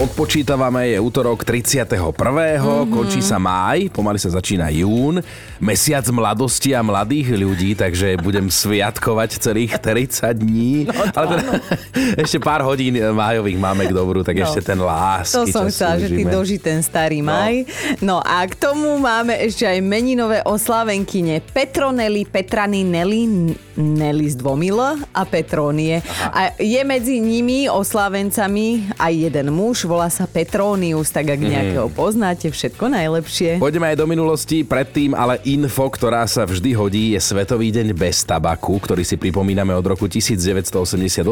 Odpočítavame, je útorok 31. Mm-hmm. Končí sa máj, pomaly sa začína jún. Mesiac mladosti a mladých ľudí, takže budem sviatkovať celých 30 dní. No Ale teda, ešte pár hodín májových máme k dobru, tak no. ešte ten lásky To som chcela, že ty doží ten starý no. maj. No a k tomu máme ešte aj meninové oslavenkyne. Petronely, Petrany, Nelly, Nelly z dvomil a Petronie. Aha. A je medzi nimi oslavencami aj jeden muž, volá sa Petronius, tak ak mhm. nejakého poznáte, všetko najlepšie. Poďme aj do minulosti, predtým ale info, ktorá sa vždy hodí, je Svetový deň bez tabaku, ktorý si pripomíname od roku 1988.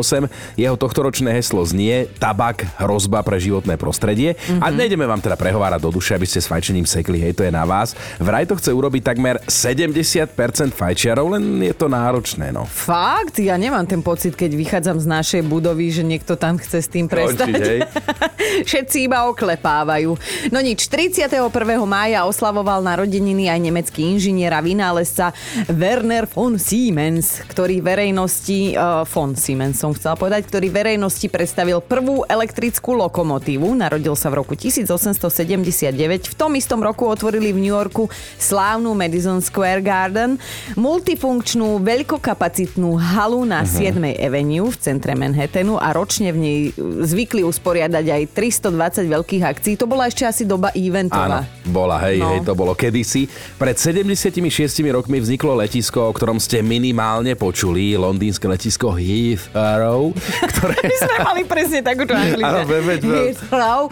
Jeho tohtoročné heslo znie Tabak, hrozba pre životné prostredie. Mm-hmm. A mhm. nejdeme vám teda prehovárať do duše, aby ste s fajčením sekli, hej, to je na vás. Vraj to chce urobiť takmer 70% fajčiarov, len je to náročné, no. Fakt? Ja nemám ten pocit, keď vychádzam z našej budovy, že niekto tam chce s tým prestať. Končiť, Všetci iba oklepávajú. No nič, 31. mája oslavoval narodeniny aj nemecký inžinier a vynálezca Werner von Siemens, ktorý verejnosti, uh, von Siemens som chcela povedať, ktorý verejnosti predstavil prvú elektrickú lokomotívu. Narodil sa v roku 1879. V tom istom roku otvorili v New Yorku slávnu Madison Square Garden, multifunkčnú veľkokapacitnú halu na uh-huh. Mhm. 7. Avenue v centre Manhattanu a ročne v nej zvykli usporiadať aj 320 veľkých akcií. To bola ešte asi doba eventová. Áno, bola, hej, no. hej, to bolo kedysi. Pred 76 rokmi vzniklo letisko, o ktorom ste minimálne počuli, londýnske letisko Heathrow, ktoré... My sme mali presne takúto angličtinu. Heathrow.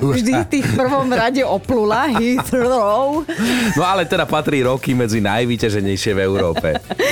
Vždy tých v prvom rade oplula Heathrow. No ale teda patrí roky medzi najvyťaženejšie v Európe.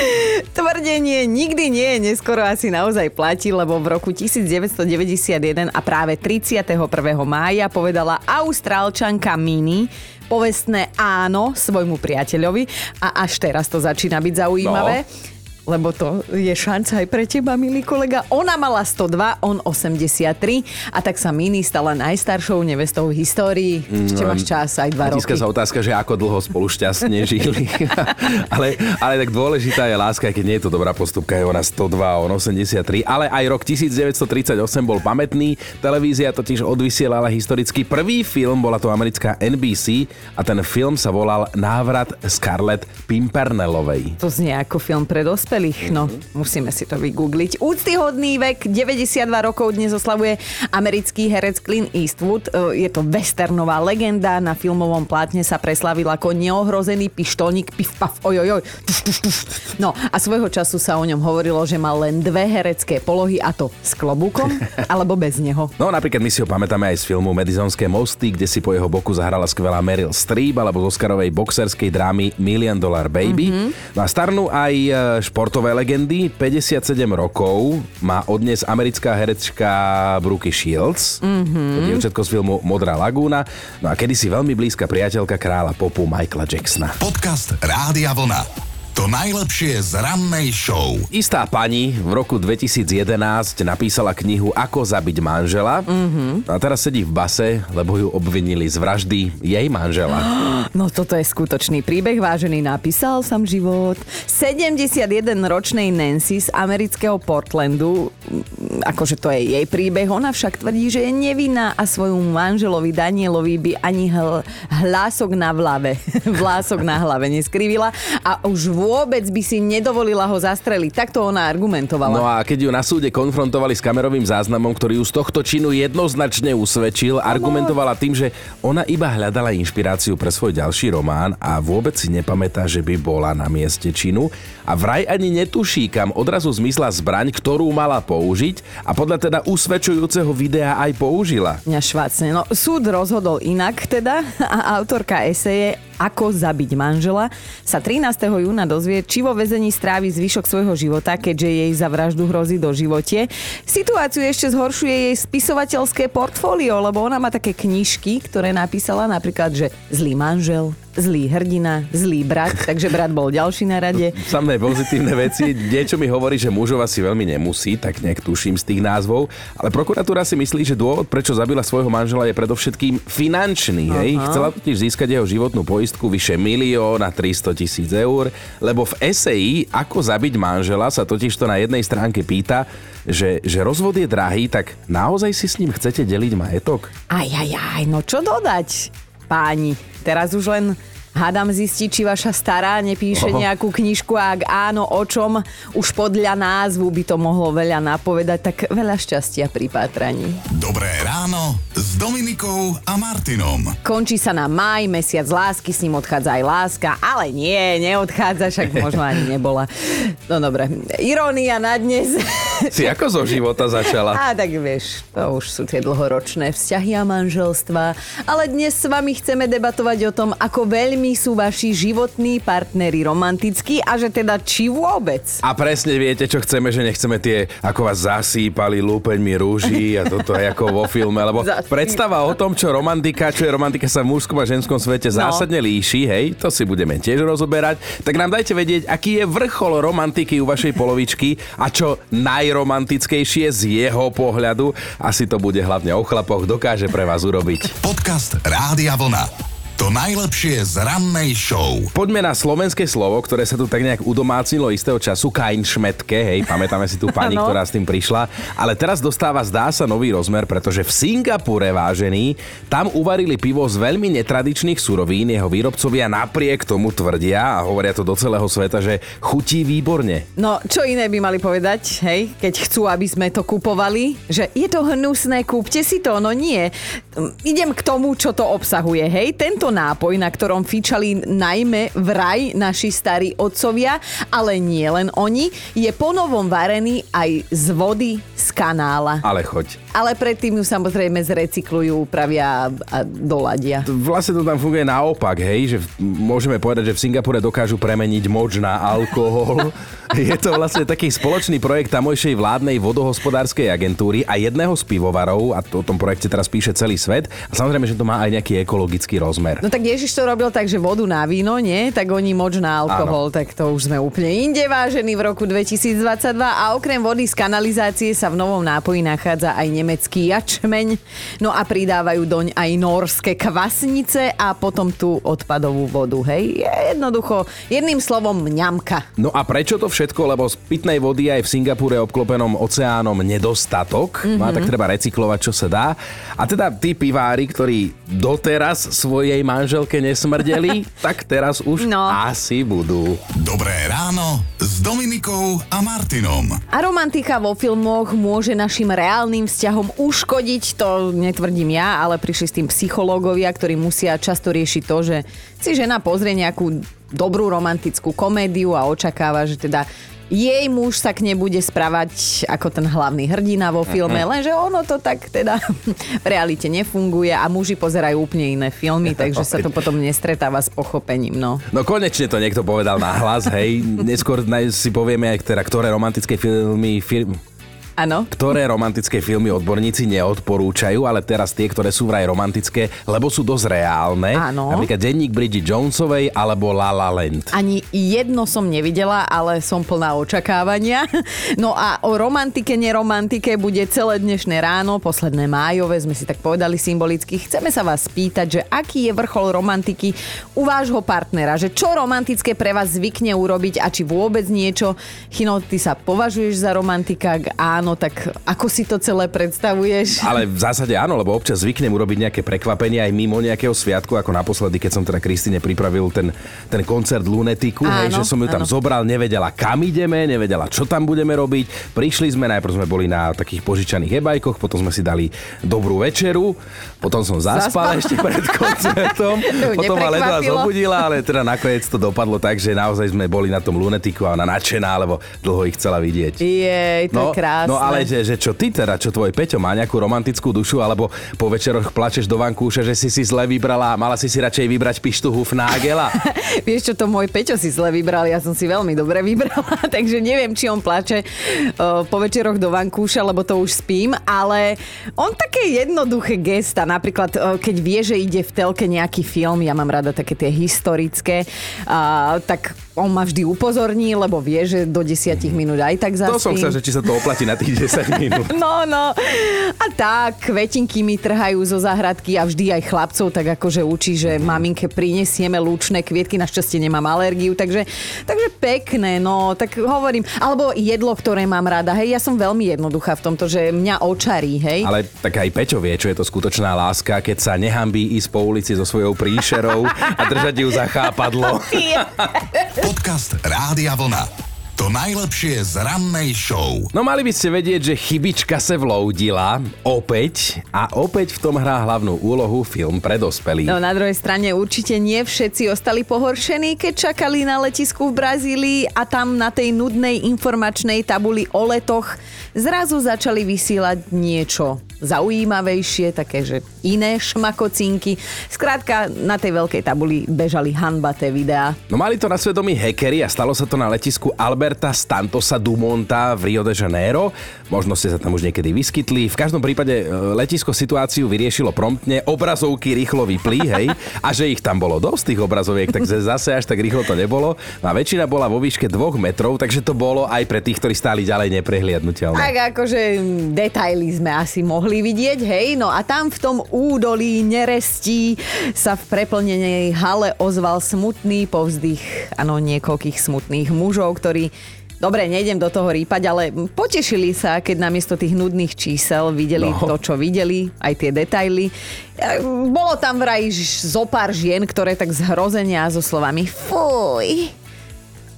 Tvrdenie nikdy nie je neskoro asi naozaj platí, lebo v roku 1991 a práve 30 21. mája povedala austrálčanka Mini povestné áno svojmu priateľovi a až teraz to začína byť zaujímavé. No lebo to je šanca aj pre teba, milý kolega. Ona mala 102, on 83 a tak sa Mini stala najstaršou nevestou v histórii. Ešte mm, máš čas, aj dva roky. sa otázka, že ako dlho spolu šťastne žili. ale, ale tak dôležitá je láska, keď nie je to dobrá postupka, je ona 102, on 83. Ale aj rok 1938 bol pamätný. Televízia totiž odvysielala historicky prvý film, bola to americká NBC a ten film sa volal Návrat Scarlett Pimpernelovej. To znie ako film pre dospelých dospelých. No, musíme si to vygoogliť. Úctyhodný vek, 92 rokov dnes oslavuje americký herec Clint Eastwood. E, je to westernová legenda, na filmovom plátne sa preslavil ako neohrozený pištolník, pif, paf, ojojoj. No a svojho času sa o ňom hovorilo, že mal len dve herecké polohy a to s klobúkom alebo bez neho. No napríklad my si ho pamätáme aj z filmu Madisonské mosty, kde si po jeho boku zahrala skvelá Meryl Streep alebo z Oscarovej boxerskej drámy Million Dollar Baby. Mm-hmm. No a starnú aj e, šport športové legendy. 57 rokov má odnes americká herečka Brooke Shields. Mm-hmm. Dievčatko z filmu Modrá lagúna. No a kedysi veľmi blízka priateľka kráľa popu Michaela Jacksona. Podcast Rádia Vlna. To najlepšie z rannej show. Istá pani v roku 2011 napísala knihu Ako zabiť manžela. Mm-hmm. A teraz sedí v base, lebo ju obvinili z vraždy jej manžela. No toto je skutočný príbeh, vážený napísal som život. 71-ročnej Nancy z amerického Portlandu, mm, akože to je jej príbeh, ona však tvrdí, že je nevinná a svoju manželovi Danielovi by ani hl- hlások na hlave, vlások na hlave neskrivila a už vôbec by si nedovolila ho zastreliť. Takto ona argumentovala. No a keď ju na súde konfrontovali s kamerovým záznamom, ktorý ju z tohto činu jednoznačne usvedčil, argumentovala tým, že ona iba hľadala inšpiráciu pre svoj ďalší román a vôbec si nepamätá, že by bola na mieste činu a vraj ani netuší, kam odrazu zmizla zbraň, ktorú mala použiť a podľa teda usvedčujúceho videa aj použila. Mňa švácne. No, súd rozhodol inak teda a autorka eseje ako zabiť manžela, sa 13. júna dozvie, či vo väzení strávi zvyšok svojho života, keďže jej za vraždu hrozí do živote. Situáciu ešte zhoršuje jej spisovateľské portfólio, lebo ona má také knižky, ktoré napísala napríklad, že Zlý manžel, zlý hrdina, zlý brat, takže brat bol ďalší na rade. Samé pozitívne veci. Niečo mi hovorí, že mužov asi veľmi nemusí, tak nejak tuším z tých názvov. Ale prokuratúra si myslí, že dôvod, prečo zabila svojho manžela, je predovšetkým finančný. Hej? Chcela totiž získať jeho životnú poistku vyše milión a 300 tisíc eur, lebo v eseji Ako zabiť manžela sa totiž to na jednej stránke pýta, že, že rozvod je drahý, tak naozaj si s ním chcete deliť majetok? Aj, aj, aj, no čo dodať, páni. Teraz už len Hádam zistiť, či vaša stará nepíše Oho. nejakú knižku a ak áno, o čom už podľa názvu by to mohlo veľa napovedať, tak veľa šťastia pri pátraní. Dobré ráno s Dominikou a Martinom. Končí sa na maj, mesiac lásky, s ním odchádza aj láska, ale nie, neodchádza, však možno ani nebola. No dobre, irónia na dnes. Si ako zo života začala? A tak vieš, to už sú tie dlhoročné vzťahy a manželstva. Ale dnes s vami chceme debatovať o tom, ako veľmi veľmi sú vaši životní partneri romantickí a že teda či vôbec. A presne viete, čo chceme, že nechceme tie, ako vás zasýpali lúpeňmi rúží a toto je ako vo filme, lebo predstava o tom, čo romantika, čo je romantika sa v mužskom a ženskom svete no. zásadne líši, hej, to si budeme tiež rozoberať. Tak nám dajte vedieť, aký je vrchol romantiky u vašej polovičky a čo najromantickejšie z jeho pohľadu. Asi to bude hlavne o chlapoch, dokáže pre vás urobiť. Podcast Rádia Vlna. To najlepšie z rannej show. Poďme na slovenské slovo, ktoré sa tu tak nejak udomácnilo istého času, Kain šmetke, hej, pamätáme si tú pani, ktorá s tým prišla, ale teraz dostáva, zdá sa, nový rozmer, pretože v Singapure, vážený, tam uvarili pivo z veľmi netradičných surovín, jeho výrobcovia napriek tomu tvrdia a hovoria to do celého sveta, že chutí výborne. No, čo iné by mali povedať, hej, keď chcú, aby sme to kupovali, že je to hnusné, kúpte si to, no nie. Idem k tomu, čo to obsahuje, hej, tento tento nápoj, na ktorom fičali najmä vraj naši starí otcovia, ale nie len oni, je ponovom varený aj z vody z kanála. Ale choď. Ale predtým ju samozrejme zrecyklujú, upravia a doladia. Vlastne to tam funguje naopak, hej, že môžeme povedať, že v Singapure dokážu premeniť moč na alkohol. je to vlastne taký spoločný projekt tamojšej vládnej vodohospodárskej agentúry a jedného z pivovarov, a to, o tom projekte teraz píše celý svet. A samozrejme, že to má aj nejaký ekologický rozmer super. No tak Ježiš to robil tak, že vodu na víno, nie? Tak oni moč na alkohol, Áno. tak to už sme úplne inde vážení v roku 2022 a okrem vody z kanalizácie sa v novom nápoji nachádza aj nemecký jačmeň, no a pridávajú doň aj norské kvasnice a potom tú odpadovú vodu, hej? Jednoducho, jedným slovom mňamka. No a prečo to všetko? Lebo z pitnej vody aj v Singapúre obklopenom oceánom nedostatok, mm-hmm. no a tak treba recyklovať, čo sa dá. A teda tí pivári, ktorí doteraz svojej manželke nesmrdeli, tak teraz už no. asi budú. Dobré ráno s Dominikou a Martinom. A romantika vo filmoch môže našim reálnym vzťahom uškodiť, to netvrdím ja, ale prišli s tým psychológovia, ktorí musia často riešiť to, že si žena pozrie nejakú dobrú romantickú komédiu a očakáva, že teda jej muž sa k nej bude správať ako ten hlavný hrdina vo filme, uh-huh. lenže ono to tak teda v realite nefunguje a muži pozerajú úplne iné filmy, takže sa to potom nestretáva s pochopením. No, no konečne to niekto povedal na hlas, hej. Neskôr si povieme, teda, ktoré romantické filmy, film, Áno. Ktoré romantické filmy odborníci neodporúčajú, ale teraz tie, ktoré sú vraj romantické, lebo sú dosť reálne. Áno. Napríklad Denník Bridget Jonesovej alebo La La Land. Ani jedno som nevidela, ale som plná očakávania. No a o romantike, neromantike bude celé dnešné ráno, posledné májové, sme si tak povedali symbolicky. Chceme sa vás spýtať, že aký je vrchol romantiky u vášho partnera, že čo romantické pre vás zvykne urobiť a či vôbec niečo. Chino, ty sa považuješ za romantika? Áno, áno, tak ako si to celé predstavuješ? Ale v zásade áno, lebo občas zvyknem urobiť nejaké prekvapenie aj mimo nejakého sviatku, ako naposledy, keď som teda Kristine pripravil ten, ten koncert Lunetiku, áno, hej, že som ju tam áno. zobral, nevedela kam ideme, nevedela čo tam budeme robiť. Prišli sme, najprv sme boli na takých požičaných ebajkoch, potom sme si dali dobrú večeru, potom som zaspal, zaspal. ešte pred koncertom, potom ma ledva zobudila, ale teda nakoniec to dopadlo tak, že naozaj sme boli na tom Lunetiku a ona nadšená, lebo dlho ich chcela vidieť. Jej, to no, je krásne. No No ale že, že čo ty teda, čo tvoj Peťo má nejakú romantickú dušu, alebo po večeroch plačeš do vankúša, že si si zle vybrala a mala si si radšej vybrať pištu Hufnagela? Vieš čo, to môj Peťo si zle vybral, ja som si veľmi dobre vybrala, takže neviem, či on plače uh, po večeroch do vankúša, lebo to už spím, ale on také jednoduché gesta, napríklad uh, keď vie, že ide v telke nejaký film, ja mám rada také tie historické, uh, tak on ma vždy upozorní, lebo vie, že do 10 minút aj tak zaspím. To som chcel, že či sa to oplatí na tých 10 minút. No, no. A tak, kvetinky mi trhajú zo záhradky a vždy aj chlapcov tak akože učí, že maminke prinesieme lúčne kvietky, našťastie nemám alergiu, takže, takže pekné, no, tak hovorím. Alebo jedlo, ktoré mám rada, hej, ja som veľmi jednoduchá v tomto, že mňa očarí, hej. Ale tak aj Peťo vie, čo je to skutočná láska, keď sa nehambí ísť po ulici so svojou príšerou a držať ju za chápadlo. Podcast Rádia Vlna. To najlepšie z rannej show. No mali by ste vedieť, že chybička sa vloudila opäť a opäť v tom hrá hlavnú úlohu film pre dospelých. No na druhej strane určite nie všetci ostali pohoršení, keď čakali na letisku v Brazílii a tam na tej nudnej informačnej tabuli o letoch zrazu začali vysielať niečo zaujímavejšie, také, že iné šmakocinky. Skrátka, na tej veľkej tabuli bežali hanbaté videá. No mali to na svedomí hackery a stalo sa to na letisku Alberta Stantosa Dumonta v Rio de Janeiro. Možno ste sa tam už niekedy vyskytli. V každom prípade e, letisko situáciu vyriešilo promptne, obrazovky rýchlo vyplí, hej, a že ich tam bolo dosť tých obrazoviek, takže zase až tak rýchlo to nebolo. No a väčšina bola vo výške dvoch metrov, takže to bolo aj pre tých, ktorí stáli ďalej neprehliadnutelné. Tak akože detaily sme asi mohli vidieť, hej, no a tam v tom údolí nerestí sa v preplnenej hale ozval smutný povzdych, ano, niekoľkých smutných mužov, ktorí Dobre, nejdem do toho rýpať, ale potešili sa, keď namiesto tých nudných čísel videli no. to, čo videli, aj tie detaily. Bolo tam vraj zo pár žien, ktoré tak zhrozenia so slovami fuj,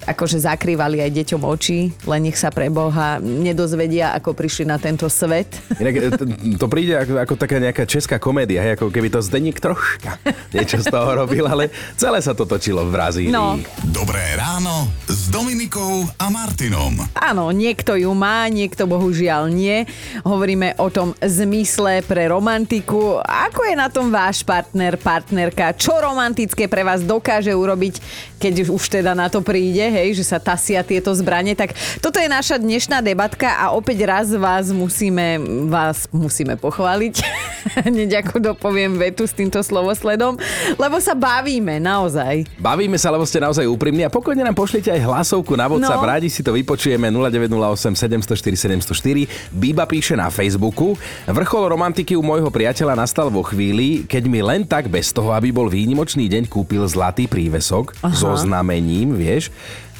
akože zakrývali aj deťom oči, len nech sa pre Boha nedozvedia, ako prišli na tento svet. Inak e, to príde ako, ako taká nejaká česká komédia, hej, ako keby to Zdeník troška niečo z toho robil, ale celé sa to točilo v Brazílii. No. Dobré ráno s Dominikou a Martinom. Áno, niekto ju má, niekto bohužiaľ nie. Hovoríme o tom zmysle pre romantiku. Ako je na tom váš partner, partnerka? Čo romantické pre vás dokáže urobiť, keď už teda na to príde? Hej, že sa tasia tieto zbranie. Tak toto je naša dnešná debatka a opäť raz vás musíme, vás musíme pochváliť. Hneď ako dopoviem vetu s týmto slovosledom, lebo sa bavíme naozaj. Bavíme sa, lebo ste naozaj úprimní a pokojne nám pošlite aj hlasovku na WhatsApp. No. Rádi si to vypočujeme 0908 704 704. Biba píše na Facebooku. Vrchol romantiky u môjho priateľa nastal vo chvíli, keď mi len tak bez toho, aby bol výnimočný deň, kúpil zlatý prívesok Aha. so znamením, vieš,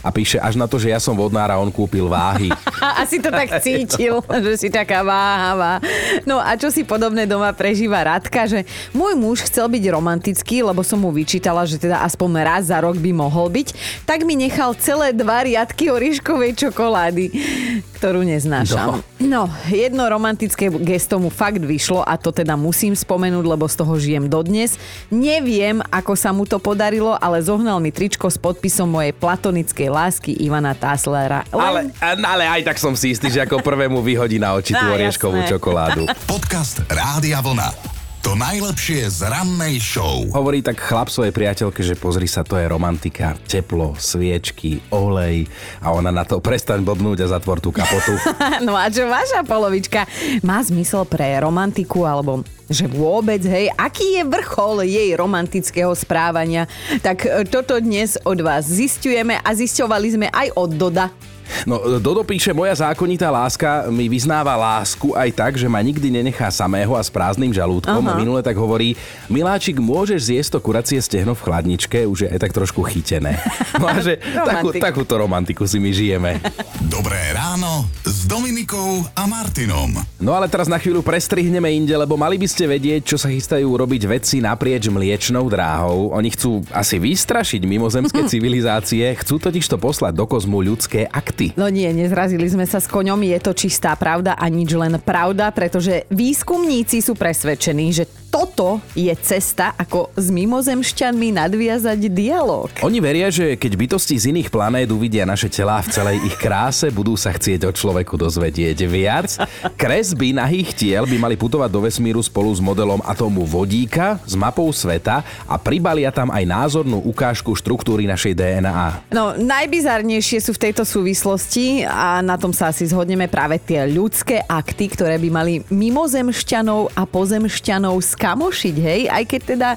a píše až na to, že ja som vodnár a on kúpil váhy. Asi to tak cítil, že si taká váhavá. No a čo si podobné doma prežíva Radka, že môj muž chcel byť romantický, lebo som mu vyčítala, že teda aspoň raz za rok by mohol byť, tak mi nechal celé dva riadky orieškovej čokolády, ktorú neznášam. No. no, jedno romantické gesto mu fakt vyšlo a to teda musím spomenúť, lebo z toho žijem dodnes. Neviem, ako sa mu to podarilo, ale zohnal mi tričko s podpisom mojej platonickej lásky Ivana Taslera. Len... Ale, ale aj tak som si istý, že ako prvému vyhodí na oči tú orieškovú čokoládu. Podcast Rádia Vlna. To najlepšie z rannej show. Hovorí tak chlap svojej priateľke, že pozri sa, to je romantika. Teplo, sviečky, olej a ona na to prestaň blbnúť a zatvor tú kapotu. no a čo vaša polovička? Má zmysel pre romantiku alebo že vôbec, hej, aký je vrchol jej romantického správania. Tak toto dnes od vás zistujeme a zisťovali sme aj od Doda. No, Dodo píše, moja zákonitá láska mi vyznáva lásku aj tak, že ma nikdy nenechá samého a s prázdnym žalúdkom. Aha. Minule tak hovorí, miláčik, môžeš zjesť to kuracie stehno v chladničke, už je aj tak trošku chytené. No a že takú, takúto romantiku si my žijeme. Dobré ráno s Dominikou a Martinom. No ale teraz na chvíľu prestrihneme inde, lebo mali by ste vedieť, čo sa chystajú robiť vedci naprieč mliečnou dráhou. Oni chcú asi vystrašiť mimozemské civilizácie, chcú totiž to poslať do kozmu ľudské akty. No nie, nezrazili sme sa s koňom, je to čistá pravda a nič len pravda, pretože výskumníci sú presvedčení, že toto toto je cesta, ako s mimozemšťanmi nadviazať dialog. Oni veria, že keď bytosti z iných planét uvidia naše telá v celej ich kráse, budú sa chcieť o človeku dozvedieť viac. Kresby nahých tiel by mali putovať do vesmíru spolu s modelom atómu vodíka, s mapou sveta a pribalia tam aj názornú ukážku štruktúry našej DNA. No, najbizarnejšie sú v tejto súvislosti a na tom sa asi zhodneme práve tie ľudské akty, ktoré by mali mimozemšťanov a pozemšťanov skamošiť, hej? Aj keď teda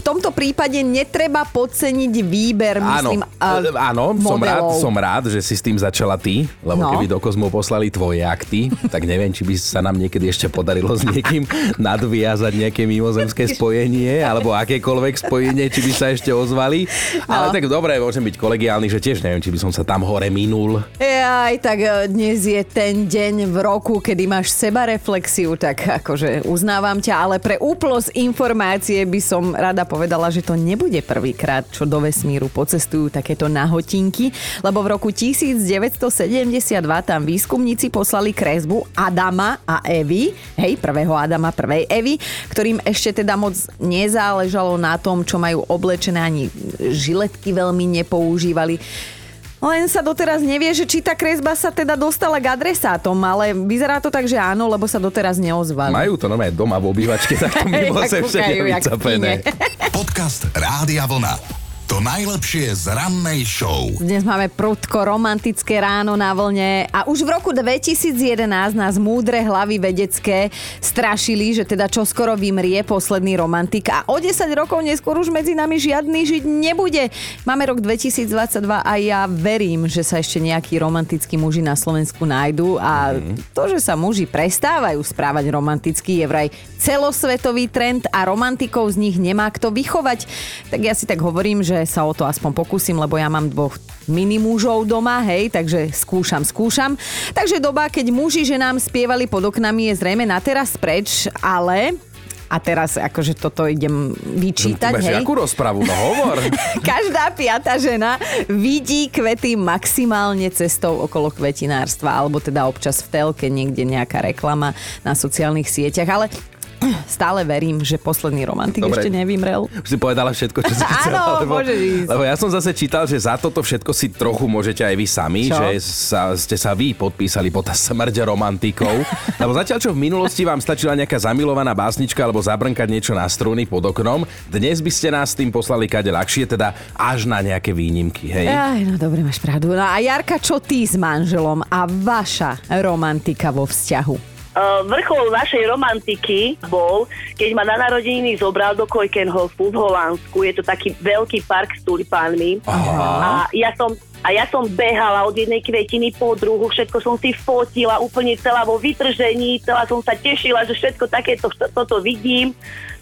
v tomto prípade netreba podceniť výber, myslím, áno, áno som, rád, som rád, že si s tým začala ty, lebo no. keby do kozmu poslali tvoje akty, tak neviem, či by sa nám niekedy ešte podarilo s niekým nadviazať nejaké mimozemské spojenie, alebo akékoľvek spojenie, či by sa ešte ozvali. No. Ale tak dobre, môžem byť kolegiálny, že tiež neviem, či by som sa tam hore minul. Aj tak e, dnes je ten deň v roku, kedy máš seba reflexiu, tak akože uznávam ťa, ale pre úplnosť informácie by som rada povedala, že to nebude prvýkrát, čo do vesmíru pocestujú takéto nahotinky, lebo v roku 1972 tam výskumníci poslali kresbu Adama a Evy, hej, prvého Adama, prvej Evy, ktorým ešte teda moc nezáležalo na tom, čo majú oblečené, ani žiletky veľmi nepoužívali. Len sa doteraz nevie, že či tá kresba sa teda dostala k adresátom, ale vyzerá to tak, že áno, lebo sa doteraz neozvali. Majú to normálne doma v obývačke, tak to mimo sa ešte Podcast Rádia Vlna. To najlepšie z rannej show. Dnes máme prudko romantické ráno na vlne a už v roku 2011 nás múdre hlavy vedecké strašili, že teda čo skoro vymrie posledný romantik a o 10 rokov neskôr už medzi nami žiadny žiť nebude. Máme rok 2022 a ja verím, že sa ešte nejakí romantickí muži na Slovensku nájdú a mm. to, že sa muži prestávajú správať romanticky je vraj celosvetový trend a romantikov z nich nemá kto vychovať. Tak ja si tak hovorím, že sa o to aspoň pokúsim, lebo ja mám dvoch mini mužov doma, hej, takže skúšam, skúšam. Takže doba, keď muži, že nám spievali pod oknami je zrejme na teraz preč, ale a teraz akože toto idem vyčítať. Hej. akú rozpravu? No hovor. Každá piata žena vidí kvety maximálne cestou okolo kvetinárstva, alebo teda občas v telke niekde nejaká reklama na sociálnych sieťach, ale stále verím, že posledný romantik Dobre. ešte nevymrel. Už si povedala všetko, čo si chcela. Áno, lebo, ísť. lebo ja som zase čítal, že za toto všetko si trochu môžete aj vy sami, čo? že sa, ste sa vy podpísali po tá smrť romantikov. lebo zatiaľ, čo v minulosti vám stačila nejaká zamilovaná básnička alebo zabrnkať niečo na struny pod oknom, dnes by ste nás tým poslali kade ľahšie, teda až na nejaké výnimky, hej? Aj, no dobre, máš pravdu. No a Jarka, čo ty s manželom a vaša romantika vo vzťahu? Vrchol našej romantiky bol, keď ma na narodeniny zobral do Kojkenhofu v Holandsku. Je to taký veľký park s tulipánmi. A ja som a ja som behala od jednej kvetiny po druhu, všetko som si fotila, úplne celá vo vytržení, celá som sa tešila, že všetko takéto toto vidím.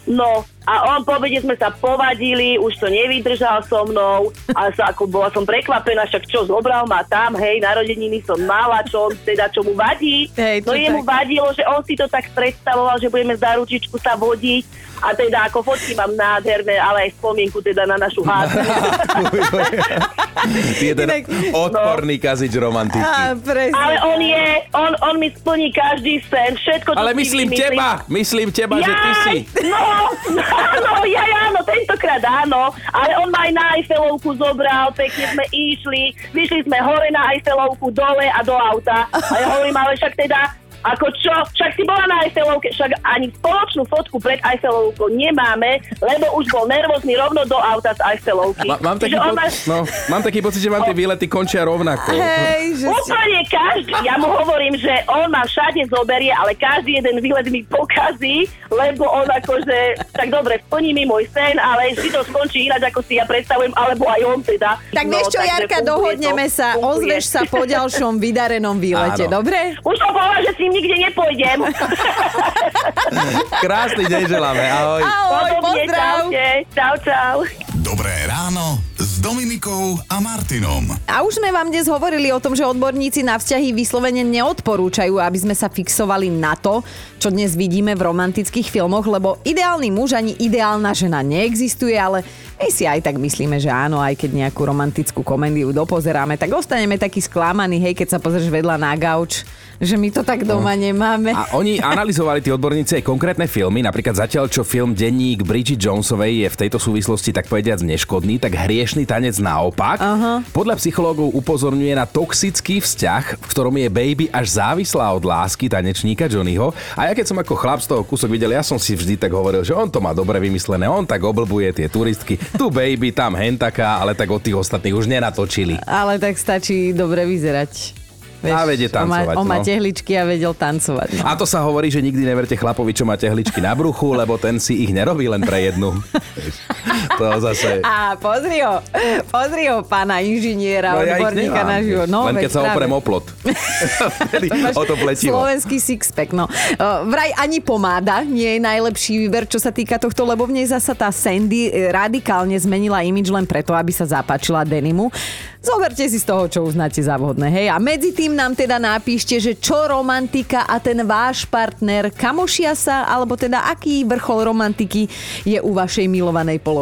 No a on po sme sa povadili, už to nevydržal so mnou a sa, ako bola som prekvapená, však čo zobral ma tam, hej, narodeniny som mala, čo on teda, čo mu vadí. Hej, no jemu tak. vadilo, že on si to tak predstavoval, že budeme za ručičku sa vodiť a teda ako fotky mám nádherné, ale aj spomienku teda na našu hádku. Jeden Inak, odporný no. kazič romantiky. Á, ale on je, on, on mi splní každý sen, všetko, Ale myslím myslím teba, myslím teba, Jaj, že ty si. No, no, no, ja, áno, tentokrát áno, ale on ma aj na Eiffelovku zobral, pekne sme išli, vyšli sme hore na Eiffelovku, dole a do auta. A ja hovorím, ale však teda ako čo? Však si bola na Eiffelovke, však ani spoločnú fotku pred Eiffelovkou nemáme, lebo už bol nervózny rovno do auta z Eiffelovky. Ma, mám, taký po- má... no, mám taký pocit, že vám tie výlety končia rovnako. Hej, že Úplne si... každý. Ja mu hovorím, že on ma všade zoberie, ale každý jeden výlet mi pokazí, lebo on akože, tak dobre, splní mi môj sen, ale vždy to skončí ináč, ako si ja predstavujem, alebo aj on teda. Tak no, vieš čo, Jarka, dohodneme to, sa, funguje. ozveš sa po ďalšom vydarenom výlete, Áno. dobre? Už som povedala, že si ním nikde nepôjdem. Krásny deň želáme, ahoj. Ahoj, pozdrav. Čau, čau. Dobré ráno s Dominikou a Martinom. A už sme vám dnes hovorili o tom, že odborníci na vzťahy vyslovene neodporúčajú, aby sme sa fixovali na to, čo dnes vidíme v romantických filmoch, lebo ideálny muž ani ideálna žena neexistuje, ale my si aj tak myslíme, že áno, aj keď nejakú romantickú komédiu dopozeráme, tak ostaneme taký sklamaní, hej, keď sa pozrieš vedľa na gauč že my to tak doma no. nemáme. A oni analyzovali tí odborníci aj konkrétne filmy, napríklad zatiaľ, čo film Denník Bridget Jonesovej je v tejto súvislosti tak povediac neškodný, tak hriešný tanec naopak. Uh-huh. Podľa psychológov upozorňuje na toxický vzťah, v ktorom je baby až závislá od lásky tanečníka Johnnyho. A ja keď som ako chlap z toho kúsok videl, ja som si vždy tak hovoril, že on to má dobre vymyslené, on tak oblbuje tie turistky, tu baby, tam hentaká, ale tak od tých ostatných už nenatočili. Ale tak stačí dobre vyzerať. Vieš, a vedie tancovať. On má, no. tehličky a vedel tancovať. No. A to sa hovorí, že nikdy neverte chlapovi, čo má tehličky na bruchu, lebo ten si ich nerobí len pre jednu. to zase... A pozri ho, pozri ho, pána inžiniera, no, odborníka ja na život. No, len keď sa oprem o plot. o to pletivo. Slovenský sixpack, no. Vraj ani pomáda nie je najlepší výber, čo sa týka tohto, lebo v nej zasa tá Sandy e, radikálne zmenila imič len preto, aby sa zapáčila denimu. Zoberte si z toho, čo uznáte za vhodné, hej. A medzi tým nám teda napíšte, že čo romantika a ten váš partner kamošia sa, alebo teda aký vrchol romantiky je u vašej milovanej polovičky.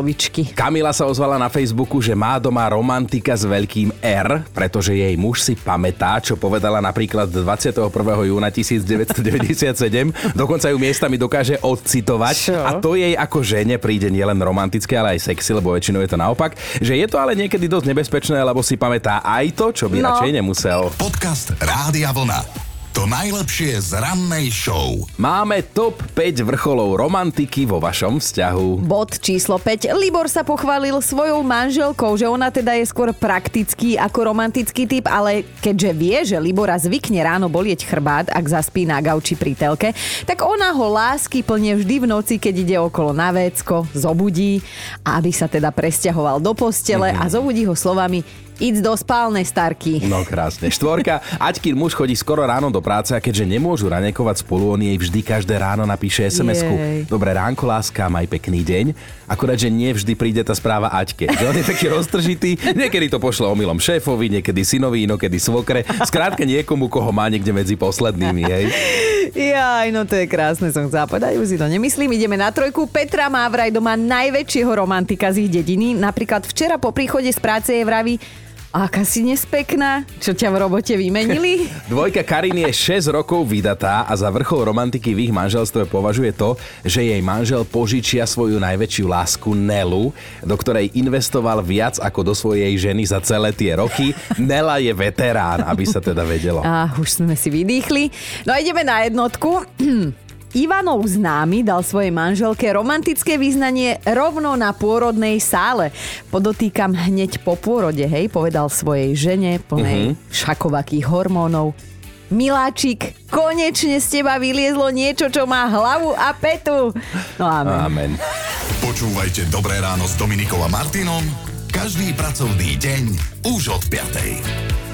Kamila sa ozvala na Facebooku, že má doma romantika s veľkým R, pretože jej muž si pamätá, čo povedala napríklad 21. júna 1997. Dokonca ju miestami dokáže odcitovať. Čo? A to jej ako žene príde nielen romantické, ale aj sexy, lebo väčšinou je to naopak. Že je to ale niekedy dosť nebezpečné, lebo si pamätá aj to, čo by no. radšej nemusel. Podcast Rádia Vlna. To najlepšie z rannej show. Máme top 5 vrcholov romantiky vo vašom vzťahu. Bod číslo 5. Libor sa pochválil svojou manželkou, že ona teda je skôr praktický ako romantický typ, ale keďže vie, že Libora zvykne ráno bolieť chrbát, ak zaspí na gauči pri telke, tak ona ho lásky plne vždy v noci, keď ide okolo na vécko, zobudí, aby sa teda presťahoval do postele mm-hmm. a zobudí ho slovami Íď do spálnej starky. No krásne. Štvorka. Aťkin muž chodí skoro ráno do práce a keďže nemôžu ranekovať spolu, on jej vždy každé ráno napíše SMS-ku. Dobré ránko, láska, maj pekný deň. Akurát, že nie vždy príde tá správa Aťke. Že on je taký roztržitý, niekedy to pošle omylom šéfovi, niekedy synovi, inokedy svokre. Skrátka niekomu, koho má niekde medzi poslednými, hej. Jaj, no to je krásne, som chcela povedať, už si to nemyslím. Ideme na trojku. Petra má vraj doma najväčšieho romantika z ich dediny. Napríklad včera po príchode z práce je vraví, Aká si nespekná? Čo ťa v robote vymenili? Dvojka Karin je 6 rokov vydatá a za vrchol romantiky v ich manželstve považuje to, že jej manžel požičia svoju najväčšiu lásku Nelu, do ktorej investoval viac ako do svojej ženy za celé tie roky. Nela je veterán, aby sa teda vedelo. A už sme si vydýchli. No a ideme na jednotku. Ivanov známy dal svojej manželke romantické význanie rovno na pôrodnej sále. Podotýkam hneď po pôrode, hej, povedal svojej žene plnej uh-huh. šakovakých hormónov. Miláčik, konečne z teba vyliezlo niečo, čo má hlavu a petu. No amen. amen. Počúvajte Dobré ráno s Dominikom a Martinom každý pracovný deň už od 5.